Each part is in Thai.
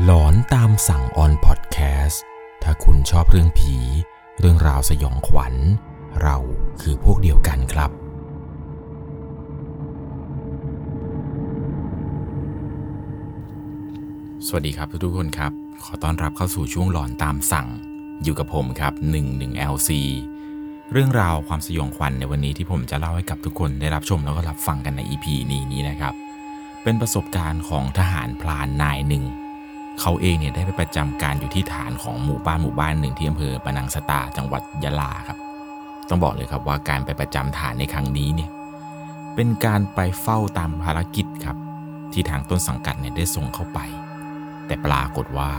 หลอนตามสั่งออนพอดแคสต์ถ้าคุณชอบเรื่องผี เรื่องราวสยองขวัญ เราคือพวกเดียวกันครับ สวัสดีครับทุกๆคนครับ ขอต้อนรับเข้าสู่ช่วงหลอนตามสั่ง อยู่กับผมครับ 11LC เรื่องราวความสยองขวัญในวันนี้ที่ผมจะเล่าให้กับทุกคนได้รับชมแล้วก็รับฟังกันใน EP นี้นี้นะครับ เป็นประสบการณ์ของทหารพลานนายหนึ่ง เขาเองเนี่ยได้ไปประจำการอยู่ที่ฐานของหมู่บ้านหมู่บ้านหนึ่งที่อำเภอปะนังสตาจังหวัดยะลาครับ ต้องบอกเลยครับว่าการไปประจำฐานในครั้งนี้เนี่ยเป็นการไปเฝ้าตามภารกิจครับ ที่ทางต้นสังกัดเนี่ยได้ส่งเข้าไป แต่ปรากฏว่า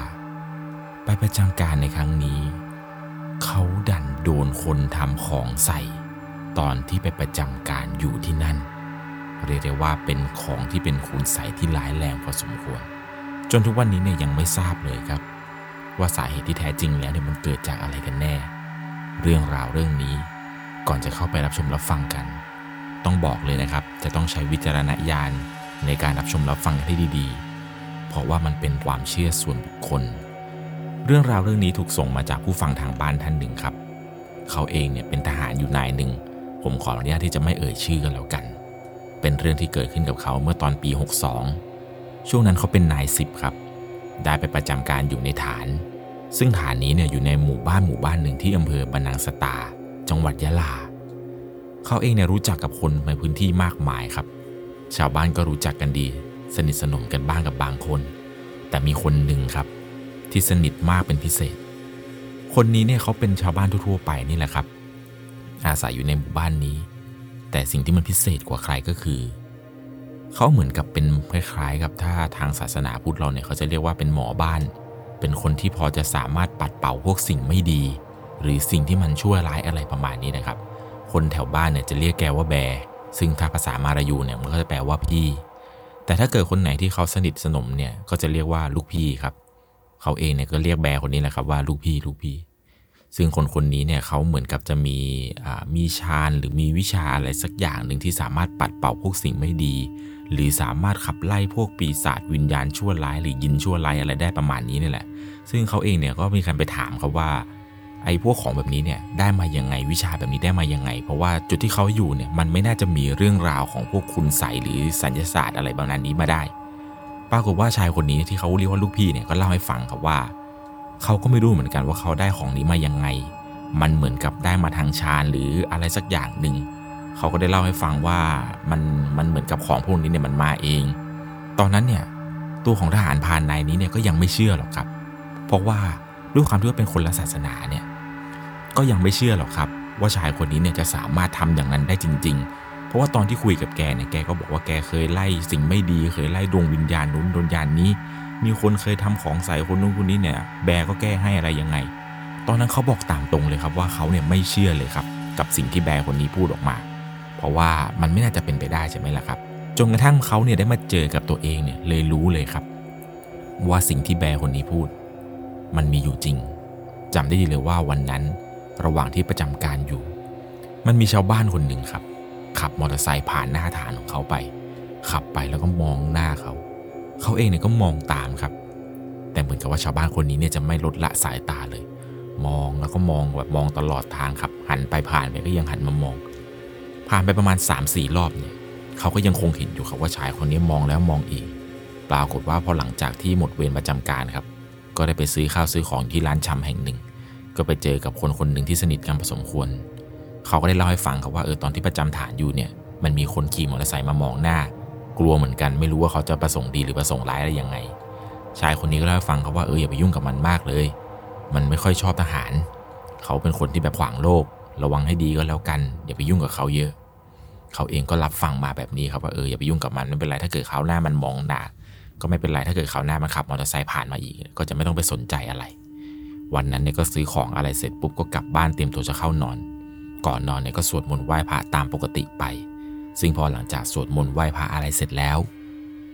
ไปประจำการในครั้งนี้ เขาดันโดนคนทำของใส่ ตอนที่ไปประจำการอยู่ที่นั่น เรียกได้ว่าเป็นของที่เป็นคุณใสยที่ร้ายแรงพอสมควร จนทุกวันนี้เนี่ยยังไม่ทราบเลยครับ ว่าสาเหตุที่แท้จริงแล้วเนี่ยมันเกิดจากอะไรกันแน่ เรื่องราวเรื่องนี้ ก่อนจะเข้าไปรับชมรับฟังกัน ต้องบอกเลยนะครับ จะต้องใช้วิจารณญาณในการรับชมรับฟังให้ดีๆ เพราะว่ามันเป็นความเชื่อส่วนบุคคล เรื่องราวเรื่องนี้ถูกส่งมาจากผู้ฟังทางบ้านท่านหนึ่งครับ เขาเองเนี่ยเป็นทหารอยู่นายหนึ่ง ผมขออนุญาตที่จะไม่เอ่ยชื่อกันแล้วกัน เป็นเรื่องที่เกิดขึ้นกับเขาเมื่อตอนปี 62 ช่วงนั้นเขาเป็นนายสิบครับ ได้ไปประจำการอยู่ในฐาน ซึ่งฐานนี้เนี่ยอยู่ในหมู่บ้านหมู่บ้านหนึ่งที่อำเภอบรรนังสตา จังหวัดยะลา เขาเองเนี่ยรู้จักกับคนในพื้นที่มากมายครับ ชาวบ้านก็รู้จักกันดี สนิทสนมกันบ้างกับบางคน แต่มีคนหนึ่งครับ ที่สนิทมากเป็นพิเศษ คนนี้เนี่ยเขาเป็นชาวบ้านทั่วๆไปนี่แหละครับ อาศัยอยู่ในหมู่บ้านนี้ แต่สิ่งที่มันพิเศษกว่าใครก็คือ เขาเหมือนกับเป็นคล้ายๆกับถ้าทางศาสนาพุทธเราเนี่ยเขาจะเรียกว่าเป็นหมอบ้าน เป็นคนที่พอจะสามารถปัดเป่าพวกสิ่งไม่ดี หรือสิ่งที่มันชั่วร้ายอะไรประมาณนี้นะครับ คนแถวบ้านเนี่ยจะเรียกแกว่าแบร์ซึ่งถ้าภาษามารายูเนี่ยมันก็จะแปลว่าพี่ แต่ถ้าเกิดคนไหนที่เขาสนิทสนมเนี่ยก็จะเรียกว่าลูกพี่ครับ เขาเองเนี่ยก็เรียกแบร์คนนี้แหละครับว่าลูกพี่ลูกพี่ ซึ่งคนคนนี้เนี่ยเขาเหมือนกับจะมีมีฌานหรือมีวิชาอะไรสักอย่างหนึ่งที่สามารถปัดเป่าพวกสิ่งไม่ดี หรือสามารถขับไล่พวกปีศาจวิญญาณชั่วร้าย หรือยินชั่วร้ายอะไรได้ประมาณนี้นี่แหละ ซึ่งเขาเองเนี่ยก็มีการไปถามเขาว่าไอ้พวกของแบบนี้เนี่ยได้มายังไงวิชาแบบนี้ได้มายังไง เพราะว่าจุดที่เขาอยู่เนี่ยมันไม่น่าจะมีเรื่องราวของพวกคุณใสยหรือสัญญศาสตร์อะไรบางนั้นนี้มาได้ ปรากฏว่าชายคนนี้ที่เขาเรียกว่าลูกพี่เนี่ยก็เล่าให้ฟังครับว่า เขาก็ไม่รู้เหมือนกันว่าเขาได้ของนี้มายังไง มันเหมือนกับได้มาทางฌานหรืออะไรสักอย่างหนึ่ง เขาก็ได้เล่าให้ฟังว่ามันมันเหมือนกับของพวกนี้เนี่ยมันมาเอง ตอนนั้นเนี่ยตัวของทหารพานนายนี้เนี่ยก็ยังไม่เชื่อหรอกครับ เพราะว่าด้วยความที่ว่าเป็นคนละศาสนาเนี่ยก็ยังไม่เชื่อหรอกครับ ว่าชายคนนี้เนี่ยจะสามารถทำอย่างนั้นได้จริง ๆ เพราะว่าตอนที่คุยกับแกเนี่ยแกก็บอกว่าแกเคยไล่สิ่งไม่ดีเคยไล่ดวงวิญญาณนู้นดวงวิญญาณนี้ มีคนเคยทำของใส่คนนู้นคนนี้เนี่ย แบร์ก็แก้ให้อะไรยังไง ตอนนั้นเขาบอกตามตรงเลยครับว่าเขาเนี่ยไม่เชื่อเลยครับ กับสิ่งที่แบร์คนนี้พูดออกมา เพราะว่ามันไม่น่าจะเป็นไปได้ใช่ไหมล่ะครับ จนกระทั่งเขาเนี่ยได้มาเจอกับตัวเองเนี่ยเลยรู้เลยครับ ว่าสิ่งที่แบร์คนนี้พูด มันมีอยู่จริงจำได้ดีเลยว่าวันนั้นระหว่างที่ประจำการอยู่ มันมีชาวบ้านคนหนึ่งครับ ขับมอเตอร์ไซค์ผ่านหน้าฐานของเขาไป ขับไปแล้วก็มองหน้าเขา เขาเองเนี่ยก็มองตามครับ แต่เหมือนกับว่าชาวบ้านคนนี้เนี่ยจะไม่ลดละสายตาเลย มองแล้วก็มองแบบมองตลอดทางครับ หันไปผ่านไปก็ยังหันมามอง ผ่านไปประมาณ 3-4 รอบเนี่ยเขาก็ยังคงเห็นอยู่ครับว่าชายคนนี้มองแล้วมองอีก ปรากฏว่าพอหลังจากที่หมดเวรประจำการครับ ก็ได้ไปซื้อข้าวซื้อของที่ร้านชำแห่งหนึ่ง ก็ไปเจอกับคนคนหนึ่งที่สนิทกันพอสมควร เขาก็ได้เล่าให้ฟังครับว่าเออตอนที่ประจำฐานอยู่เนี่ย มันมีคนขี่มอเตอร์ไซค์มามองหน้า กลัวเหมือนกันไม่รู้ว่าเขาจะประสงค์ดีหรือประสงค์ร้ายอะไรยังไง ชายคนนี้ก็เล่าให้ฟังครับว่าเอออย่าไปยุ่งกับมันมากเลย มันไม่ค่อยชอบทหาร เขาเป็นคนที่แบบขวางโลก ระวังให้ดีก็แล้วกัน อย่าไปยุ่งกับเขาเยอะ เขาเองก็รับฟังมาแบบนี้ครับว่าเอออย่าไปยุ่งกับมันไม่เป็นไรถ้าเกิดเขาหน้ามันมองหนาก็ไม่เป็นไรถ้าเกิดเขาหน้ามันขับมอเตอร์ไซค์ผ่านมาอีก ก็จะไม่ต้องไปสนใจอะไร วันนั้นเนี่ยก็ซื้อของอะไรเสร็จปุ๊บก็กลับบ้านเตรียมตัวจะเข้านอน ก่อนนอนเนี่ยก็สวดมนต์ไหว้พระตามปกติไป ซึ่งพอหลังจากสวดมนต์ไหว้พระอะไรเสร็จแล้ว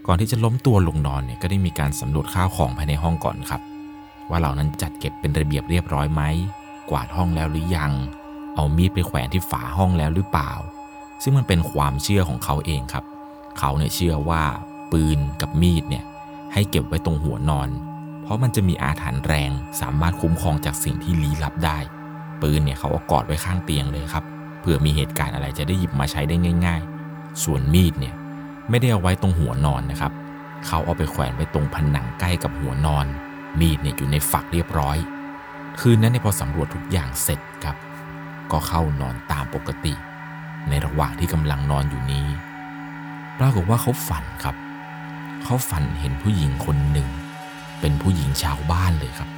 ก่อนที่จะล้มตัวลงนอนเนี่ยก็ได้มีการสำรวจข้าวของภายในห้องก่อนครับ ว่าเหล่านั้นจัดเก็บเป็นระเบียบเรียบร้อยไหมกวาดห้องแล้วหรือยัง เอามีดไปแขวนที่ฝาห้องแล้วหรือเปล่า ซึ่งมันเป็นความเชื่อของเขาเองครับ เขาเนี่ยเชื่อว่าปืนกับมีดเนี่ยให้เก็บไว้ตรงหัวนอน เพราะมันจะมีอาถรรพ์แรงสามารถคุ้มครองจากสิ่งที่ลี้ลับได้ ปืนเนี่ยเขาเอากอดไว้ข้างเตียงเลยครับ เผื่อมีเหตุการณ์อะไรจะได้หยิบมาใช้ได้ง่าย ๆ ส่วนมีดเนี่ยไม่ได้เอาไว้ตรงหัวนอนนะครับ เขาเอาไปแขวนไว้ตรงผนังใกล้กับหัวนอน มีดเนี่ยอยู่ในฝักเรียบร้อย คืนนั้นเนี่ยพอสำรวจทุกอย่างเสร็จครับ ก็เข้านอนตามปกติ ในระหว่างที่กำลังนอนอยู่นี้ ปรากฏว่าเขาฝันครับ เขาฝันเห็นผู้หญิงคนหนึ่ง เป็นผู้หญิงชาวบ้านเลยครับ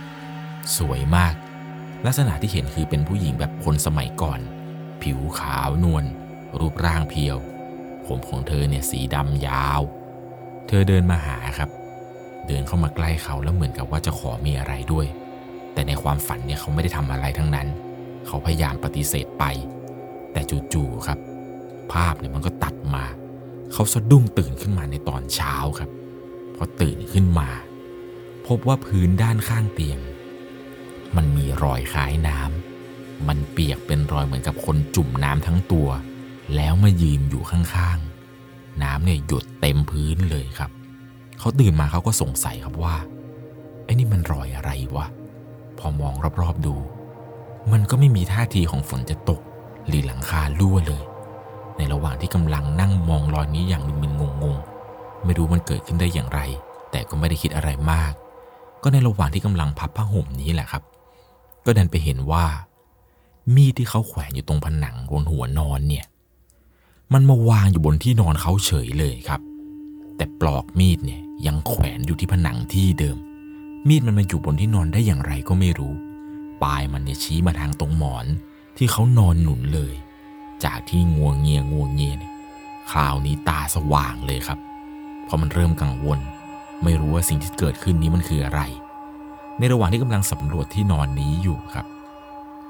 สวยมาก ลักษณะที่เห็นคือเป็นผู้หญิงแบบคนสมัยก่อน ผิวขาวนวลรูปร่างเพียว ผมของเธอเนี่ยสีดำยาว เธอเดินมาหาครับ เดินเข้ามาใกล้เขาแล้วเหมือนกับว่าจะขอมีอะไรด้วย แต่ในความฝันเนี่ยเขาไม่ได้ทำอะไรทั้งนั้น เขาพยายามปฏิเสธไป แต่จู่ๆครับ ภาพเนี่ยมันก็ตัดมา เขาสะดุ้งตื่นขึ้นมาในตอนเช้าครับพอตื่นขึ้นมา พบว่าพื้นด้านข้างเตียง มันมีรอยคล้ายน้ำ มันเปียกเป็นรอยเหมือนกับคนจุ่มน้ำทั้งตัว แล้วมายืนอยู่ข้างๆ น้ำเนี่ยหยดเต็มพื้นเลยครับ เขาตื่นมาเขาก็สงสัยครับว่าไอ้นี่มันรอยอะไรวะ พอมองรอบๆดู มันก็ไม่มีท่าทีของฝนจะตก หรือหลังคารั่วเลย ในระหว่างที่กำลังนั่งมองรอยนี้อย่างมึนๆงงๆ ไม่รู้มันเกิดขึ้นได้อย่างไร แต่ก็ไม่ได้คิดอะไรมาก ก็ในระหว่างที่กำลังพับผ้าห่มนี้แหละครับ ก็ดันไปเห็นว่า มีดที่เขาแขวนอยู่ตรงผนังบนหัวนอนเนี่ย มันมาวางอยู่บนที่นอนเขาเฉยเลยครับ แต่ปลอกมีดเนี่ยยังแขวนอยู่ที่ผนังที่เดิม มีดมันมาอยู่บนที่นอนได้อย่างไรก็ไม่รู้ ปลายมันเนี่ยชี้มาทางตรงหมอนที่เขานอนหนุนเลย จากที่งัวงเงียงัวงเงียเนี่ยคราวนี้ตาสว่างเลยครับ เพราะมันเริ่มกังวล ไม่รู้ว่าสิ่งที่เกิดขึ้นนี้มันคืออะไร ในระหว่างที่กำลังสำรวจที่นอนนี้อยู่ครับ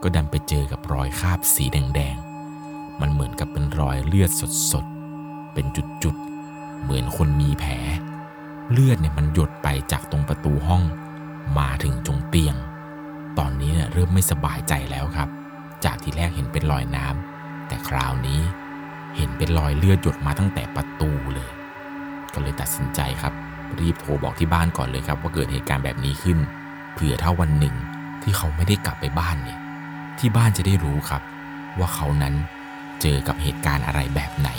ก็ดันไปเจอกับรอยคราบสีแดงๆ มันเหมือนกับเป็นรอยเลือดสดๆ เป็นจุดๆ เหมือนคนมีแผล เลือดเนี่ยมันหยดไปจากตรงประตูห้อง มาถึงจงเตียง ตอนนี้เนี่ยเริ่มไม่สบายใจแล้วครับ จากที่แรกเห็นเป็นรอยน้ำ แต่คราวนี้เห็นเป็นรอยเลือดหยดมาตั้งแต่ประตูเลย ก็เลยตัดสินใจครับ รีบโทรบอกที่บ้านก่อนเลยครับ ว่าเกิดเหตุการณ์แบบนี้ขึ้น เผื่อถ้าวันหนึ่งที่เขาไม่ได้กลับไปบ้านเนี่ย ที่บ้านจะได้รู้ครับ ว่าเขานั้นเจอกับเหตุการณ์อะไรแบบไหน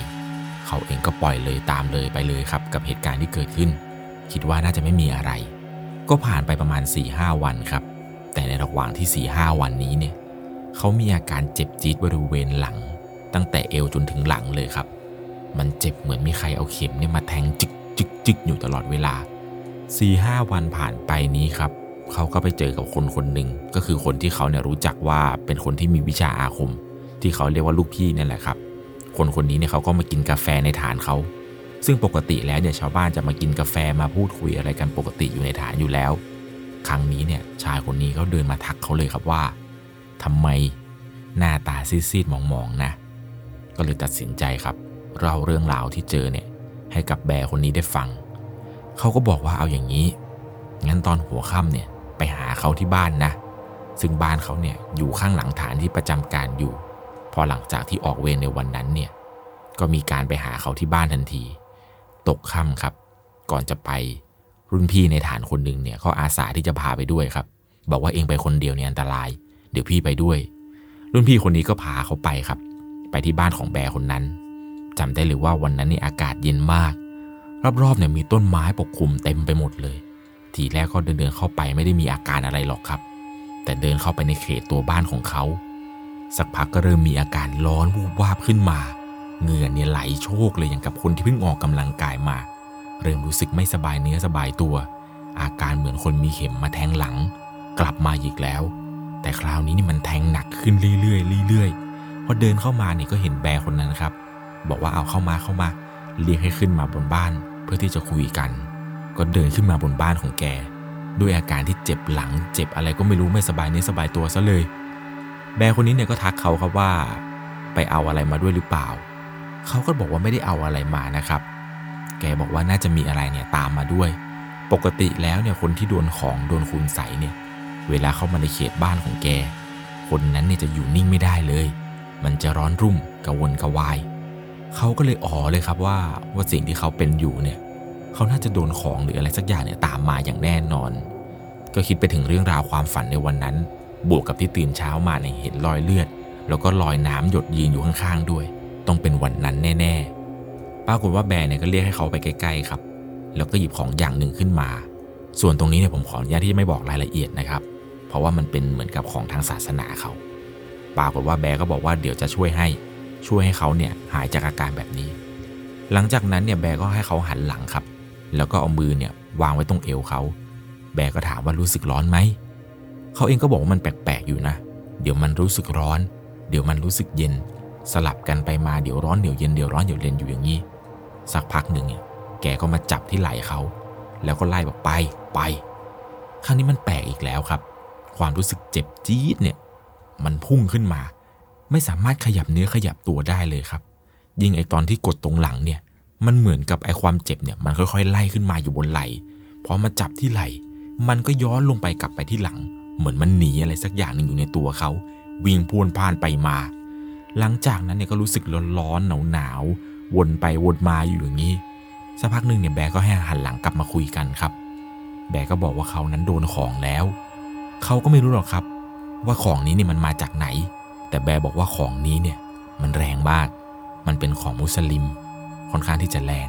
เขาเองก็ปล่อยเลยตามเลยไปเลยครับ กับเหตุการณ์ที่เกิดขึ้น คิดว่าน่าจะไม่มีอะไร ก็ผ่านไปประมาณ4ี่ห้าวันครับ แต่ในระหว่างที่4ี่ห้าวันนี้เนี่ยเขามีอาการเจ็บจี๊ดบริเวณหลัง ตั้งแต่เอวจนถึงหลังเลยครับ มันเจ็บเหมือนมีใครเอาเข็มเนี่ยมาแทงจึกจึกจึกอยู่ตลอดเวลา4ีห้าวันผ่านไปนี้ครับ เขาก็ไปเจอกับคนคนหนึ่งก็คือคนที่เขาเนี่ยรู้จักว่าเป็นคนที่มีวิชาอาคม ที่เขาเรียกว่าลูกพี่นี่แหละครับ คนคนนี้เนี่ยเขาก็มากินกาแฟในฐานเขา ซึ่งปกติแล้วเนี่ยชาวบ้านจะมากินกาแฟมาพูดคุยอะไรกันปกติอยู่ในฐานอยู่แล้ว ครั้งนี้เนี่ยชายคนนี้เขาเดินมาทักเขาเลยครับว่าทำไมหน้าตาซีดๆมองๆนะ ก็เลยตัดสินใจครับเล่าเรื่องราวที่เจอเนี่ยให้กับแบร์คนนี้ได้ฟัง เขาก็บอกว่าเอาอย่างนี้ งั้นตอนหัวค่ำเนี่ย ไปหาเขาที่บ้านนะ ซึ่งบ้านเขาเนี่ยอยู่ข้างหลังฐานที่ประจำการอยู่ พอหลังจากที่ออกเวรในวันนั้นเนี่ย ก็มีการไปหาเขาที่บ้านทันที ตกค่ำครับ ก่อนจะไปรุ่นพี่ในฐานคนหนึ่งเนี่ยเขาอาสาที่จะพาไปด้วยครับ บอกว่าเองไปคนเดียวเนี่ยอันตราย เดี๋ยวพี่ไปด้วย รุ่นพี่คนนี้ก็พาเขาไปครับ ไปที่บ้านของแบร์คนนั้นจำได้เลยว่าวันนั้นนี่อากาศเย็นมาก รอบๆเนี่ยมีต้นไม้ปกคลุมเต็มไปหมดเลย ทีแรกก็เดินเดินเข้าไปไม่ได้มีอาการอะไรหรอกครับ แต่เดินเข้าไปในเขตตัวบ้านของเขา สักพักก็เริ่มมีอาการร้อนวูบวาบขึ้นมาเหงื่อเนี่ยไหลโชกเลยอย่างกับคนที่เพิ่งออกกำลังกายมา เริ่มรู้สึกไม่สบายเนื้อสบายตัว อาการเหมือนคนมีเข็มมาแทงหลัง กลับมาอีกแล้ว แต่คราวนี้นี่มันแทงหนักขึ้นเรื่อยๆเรื่อยๆพอเดินเข้ามาเนี่ยก็เห็นแบร์คนนั้นครับ บอกว่าเอาเข้ามาเข้ามา เรียกให้ขึ้นมาบนบ้าน เพื่อที่จะคุยกัน ก็เดินขึ้นมาบนบ้านของแก ด้วยอาการที่เจ็บหลัง เจ็บอะไรก็ไม่รู้ไม่สบายเนื้อสบายตัวซะเลย แบร์คนนี้เนี่ยก็ทักเขาครับว่า ไปเอาอะไรมาด้วยหรือเปล่า เขาก็บอกว่าไม่ได้เอาอะไรมานะครับ แกบอกว่าน่าจะมีอะไรเนี่ยตามมาด้วย ปกติแล้วเนี่ยคนที่โดนของโดนคุณใสเนี่ยเวลาเข้ามาในเขตบ้านของแก คนนั้นเนี่ยจะอยู่นิ่งไม่ได้เลย มันจะร้อนรุ่มกระวนกระวาย เขาก็เลยอ๋อเลยครับว่าว่าสิ่งที่เขาเป็นอยู่เนี่ย เขาน่าจะโดนของหรืออะไรสักอย่างเนี่ยตามมาอย่างแน่นอน ก็คิดไปถึงเรื่องราวความฝันในวันนั้น บวกกับที่ตื่นเช้ามาเนี่ยเห็นรอยเลือด แล้วก็รอยน้ำหยดยืนอยู่ข้างๆด้วย ต้องเป็นวันนั้นแน่ๆ ปรากฏว่าแบร์เนี่ยก็เรียกให้เขาไปใกล้ๆครับ แล้วก็หยิบของอย่างหนึ่งขึ้นมา ส่วนตรงนี้เนี่ยผมขออนุญาตที่จะไม่บอกรายละเอียดนะครับ เพราะว่ามันเป็นเหมือนกับของทางศาสนาเขา ปรากฏว่าแบร์ก็บอกว่าเดี๋ยวจะช่วยให้ ช่วยให้เขาเนี่ยหายจากอาการแบบนี้ หลังจากนั้นเนี่ยแบร์ก็ให้เขาหันหลังครับ แล้วก็เอามือเนี่ยวางไว้ตรงเอวเขา แบร์ก็ถามว่ารู้สึกร้อนไหม เขาเองก็บอกว่ามันแปลกๆอยู่นะ เดี๋ยวมันรู้สึกร้อน เดี๋ยวมันรู้สึกเย็น สลับกันไปมาเดี๋ยวร้อนเดี๋ยวเย็นเดี๋ยวร้อนเดี๋ยวเย็นอยู่อย่างนี้ สักพักหนึ่งเนี่ยแกก็มาจับที่ไหล่เขา แล้วก็ไล่บอกไปไป ครั้งนี้มันแปลกอีกแล้วครับ ความรู้สึกเจ็บจี๊ดเนี่ย มันพุ่งขึ้นมา ไม่สามารถขยับเนื้อขยับตัวได้เลยครับ ยิ่งไอตอนที่กดตรงหลังเนี่ย มันเหมือนกับไอความเจ็บเนี่ยมันค่อยๆ ไล่ขึ้นมาอยู่บนไหล่พอมาจับที่ไหล่มันก็ย้อนลงไปกลับไปที่หลัง เหมือนมันหนีอะไรสักอย่างหนึ่งอยู่ในตัวเขา วิ่งพรวนพ่านไปมา หลังจากนั้นเนี่ยก็รู้สึกร้อนๆหนาวๆวนไปวนมาอยู่อย่างนี้สักพักหนึ่งเนี่ยแบก็ให้หันหลังกลับมาคุยกันครับ แบก็บอกว่าเขานั้นโดนของแล้ว เขาก็ไม่รู้หรอกครับ ว่าของนี้เนี่ยมันมาจากไหน แต่แบบอกว่าของนี้เนี่ยมันแรงมาก มันเป็นของมุสลิม ค่อนข้างที่จะแรง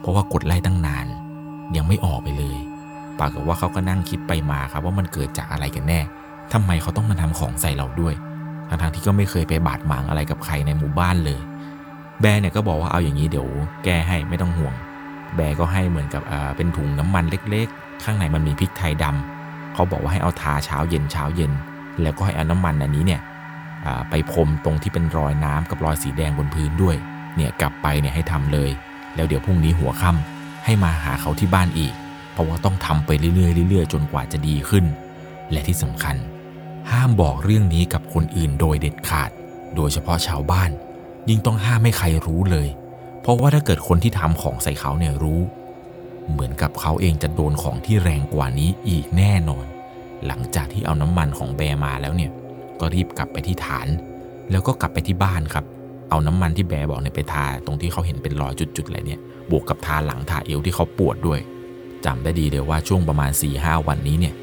เพราะว่ากดไล่ตั้งนาน ยังไม่ออกไปเลยปรากฏว่าเขาก็นั่งคิดไปมาครับว่ามันเกิดจากอะไรกันแน่ทำไมเขาต้องมาทำของใส่เราด้วยทั้งๆที่ก็ไม่เคยไปบาดหมางอะไรกับใครในหมู่บ้านเลย แบร์เนี่ยก็บอกว่าเอาอย่างนี้เดี๋ยวแก้ให้ไม่ต้องห่วง แบร์ก็ให้เหมือนกับเป็นถุงน้ำมันเล็กๆ ข้างในมันมีพริกไทยดำเขาบอกว่าให้เอาทาเช้าเย็นเช้าเย็น แล้วก็ให้เอาน้ำมันอันนี้เนี่ยไปพรมตรงที่เป็นรอยน้ำกับรอยสีแดงบนพื้นด้วย เนี่ยกลับไปเนี่ยให้ทำเลย แล้วเดี๋ยวพรุ่งนี้หัวค่ำให้มาหาเขาที่บ้านอีก เพราะว่าต้องทำไปเรื่อยๆเรื่อยๆ จนกว่าจะดีขึ้น และที่สำคัญ ห้ามบอกเรื่องนี้กับคนอื่นโดยเด็ดขาด โดยเฉพาะชาวบ้าน ยิ่งต้องห้ามให้ใครรู้เลย เพราะว่าถ้าเกิดคนที่ทำของใส่เขาเนี่ยรู้ เหมือนกับเขาเองจะโดนของที่แรงกว่านี้อีกแน่นอน หลังจากที่เอาน้ำมันของแบมาแล้วเนี่ย ก็รีบกลับไปที่ฐาน แล้วก็กลับไปที่บ้านครับ เอาน้ำมันที่แบร์บอกเนี่ยไปทาตรงที่เขาเห็นเป็นรอยจุดๆอะไรเนี่ย บวกกับทาหลังทาเอวที่เขาปวดด้วยจำได้ดีเลยว่าช่วงประมาณ4ีหวันนี้เนี่ย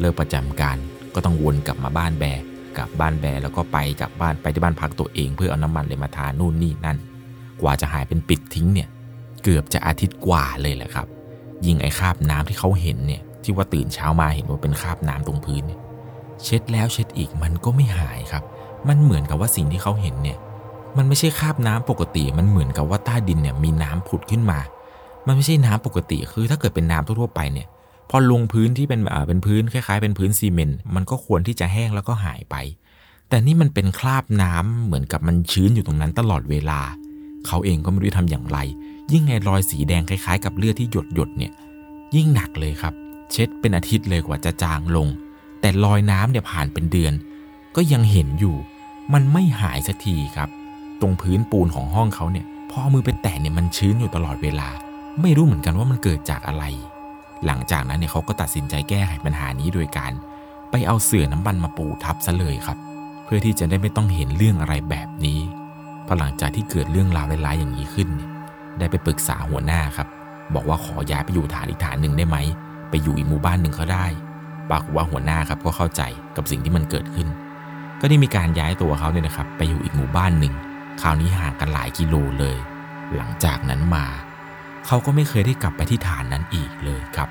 เลิกประจำการก็ต้องวนกลับมาบ้านแบร์กลับบ้านแบร์แล้วก็ไปกลับบ้านไปที่บ้านพักตัวเองเพื่อเอาน้ำมันเลยมาทานู่นนี่นั่น กว่าจะหายเป็นปิดทิ้งเนี่ยเกือบจะอาทิตย์กว่าเลยแหละครับ ยิ่งไอ้คราบน้ำที่เขาเห็นเนี่ยที่ว่าตื่นเช้ามาเห็นว่าเป็นคราบน้ำตรงพื้นเนี่ยเช็ดแล้วเช็ดอีกมันก็ไม่หายครับ มันเหมือนกับว่าสิ่งที่เขาเห็นเนี่ย มันไม่ใช่คราบน้ำปกติ มันเหมือนกับว่าใต้ดินเนี่ยมีน้ำผุดขึ้นมา มันไม่ใช่น้ำปกติ คือถ้าเกิดเป็นน้ำทั่วไปเนี่ย พอลงพื้นที่เป็นอ่าเป็นพื้นคล้ายๆ เป็นพื้นซีเมนต์ มันก็ควรที่จะแห้งแล้วก็หายไป แต่นี่มันเป็นคราบน้ำเหมือนกับมันชื้นอยู่ตรงนั้นตลอดเวลา เขาเองก็ไม่รู้จะทำอย่างไร ยิ่งไงรอยสีแดงคล้ายๆ กับเลือดที่หยดหยดๆเนี่ย ยิ่งหนักเลยครับ เช็ดเป็นอาทิตย์เลยกว่าจะจางลง แต่รอยน้ำเนี่ยผ่านเป็นเดือน ก็ยังเห็นอยู่ มันไม่หายสักทีครับ ตรงพื้นปูนของห้องเขาเนี่ย พอมือไปแตะเนี่ยมันชื้นอยู่ตลอดเวลา ไม่รู้เหมือนกันว่ามันเกิดจากอะไร หลังจากนั้นเนี่ยเขาก็ตัดสินใจแก้ไขปัญหานี้โดยการ ไปเอาเสื่อน้ำมันมาปูทับซะเลยครับ เพื่อที่จะได้ไม่ต้องเห็นเรื่องอะไรแบบนี้พอหลังจากที่เกิดเรื่องราวร้ายๆอย่างนี้ขึ้นเนี่ยได้ไปปรึกษาหัวหน้าครับ บอกว่าขอย้ายไปอยู่ฐานอีกฐานหนึ่งได้ไหมไปอยู่อีกหมู่บ้านหนึ่งก็ได้ปรากฏว่าหัวหน้าครับก็เข้าใจกับสิ่งที่มันเกิดขึ้น ก็ได้มีการย้ายตัวเขาเนี่ยนะครับ ไปอยู่อีกหมู่บ้านหนึ่ง คราวนี้ห่างกันหลายกิโลเลย หลังจากนั้นมา เขาก็ไม่เคยได้กลับไปที่ฐานนั้นอีกเลยครับ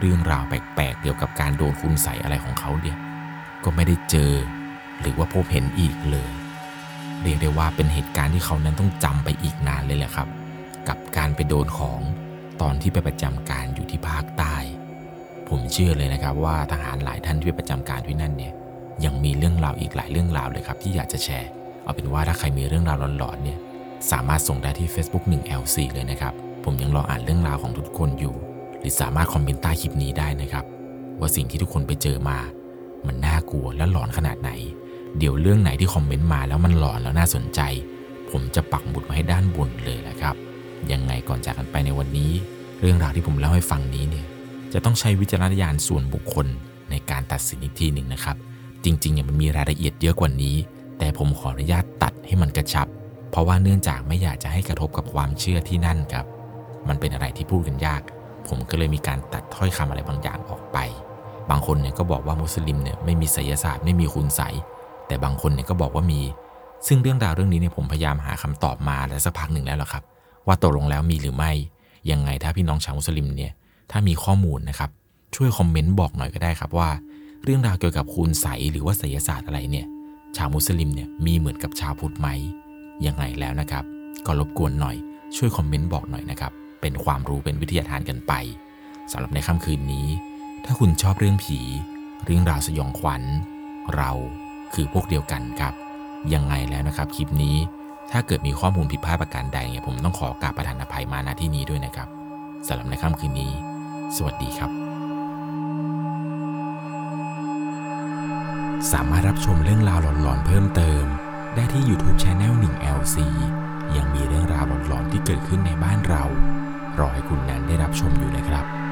เรื่องราวแปลกๆเกี่ยวกับการโดนคุณใส่อะไรของเขาเนี่ย ก็ไม่ได้เจอ หรือว่าพบเห็นอีกเลย เรียกได้ว่าเป็นเหตุการณ์ที่เขานั้นต้องจำไปอีกนานเลยแหละครับ กับการไปโดนของตอนที่ไปประจำการอยู่ที่ภาคใต้ ผมเชื่อเลยนะครับว่าทหารหลายท่านที่ไปประจำการที่นั่นเนี่ยยังมีเรื่องราวอีกหลายเรื่องราวเลยครับที่อยากจะแชร์ เอาเป็นว่าถ้าใครมีเรื่องราวหลอนๆเนี่ยสามารถส่งได้ที่ Facebook 1 LC เลยนะครับ ผมยังรออ่านเรื่องราวของทุกคนอยู่ หรือสามารถคอมเมนต์ใต้คลิปนี้ได้นะครับ ว่าสิ่งที่ทุกคนไปเจอมา มันน่ากลัวและหลอนขนาดไหน เดี๋ยวเรื่องไหนที่คอมเมนต์มาแล้วมันหลอนแล้วน่าสนใจ ผมจะปักหมุดไว้ให้ด้านบนเลยแหละครับ ยังไงก่อนจากกันไปในวันนี้ เรื่องราวที่ผมเล่าให้ฟังนี้เนี่ยจะต้องใช้วิจารณญาณส่วนบุคคลในการตัดสินอีกทีหนึ่งนะครับ จริงๆเนี่ยมันมีรายละเอียดเยอะกว่านี้ แต่ผมขออนุญาตตัดให้มันกระชับ เพราะว่าเนื่องจากไม่อยากจะให้กระทบกับความเชื่อที่นั่นครับ มันเป็นอะไรที่พูดกันยาก ผมก็เลยมีการตัดถ้อยคำอะไรบางอย่างออกไป บางคนเนี่ยก็บอกว่ามุสลิมเนี่ยไม่มีไสยศาสตร์ไม่มีคุณไสยแต่บางคนเนี่ยก็บอกว่ามี ซึ่งเรื่องราวเรื่องนี้เนี่ยผมพยายามหาคำตอบมาแล้วสักพักหนึ่งแล้วล่ะครับ ว่าตกลงแล้วมีหรือไม่ ยังไงถ้าพี่น้องชาวมุสลิมเนี่ยถ้ามีข้อมูลนะครับ ช่วยคอมเมนต์บอกหน่อยก็ได้ครับว่า เรื่องราวเกี่ยวกับคุณไสยหรือว่าไสยศาสตร์อะไรเนี่ย ชาวมุสลิมเนี่ยมีเหมือนกับชาวพุทธไหมยังไงแล้วนะครับ ก็รบกวนหน่อย ช่วยคอมเมนต์บอกหน่อยนะครับ เป็นความรู้เป็นวิทยาทานกันไปสำหรับในค่ำคืนนี้ ถ้าคุณชอบเรื่องผี เรื่องราวสยองขวัญ เราคือพวกเดียวกันครับ ยังไงแล้วนะครับคลิปนี้ ถ้าเกิดมีข้อมูลผิดพลาดประการใดเนี่ยผมต้องขอกราบประทานอภัยมาณที่นี้ด้วยนะครับสำหรับในค่ำคืนนี้ สวัสดีครับ สามารถรับชมเรื่องราวหลอนๆเพิ่มเติม ได้ที่ YouTube Channel 1 LC ยังมีเรื่องราวหลอนๆที่เกิดขึ้นในบ้านเรา รอให้คุณนั้นได้รับชมอยู่นะครับ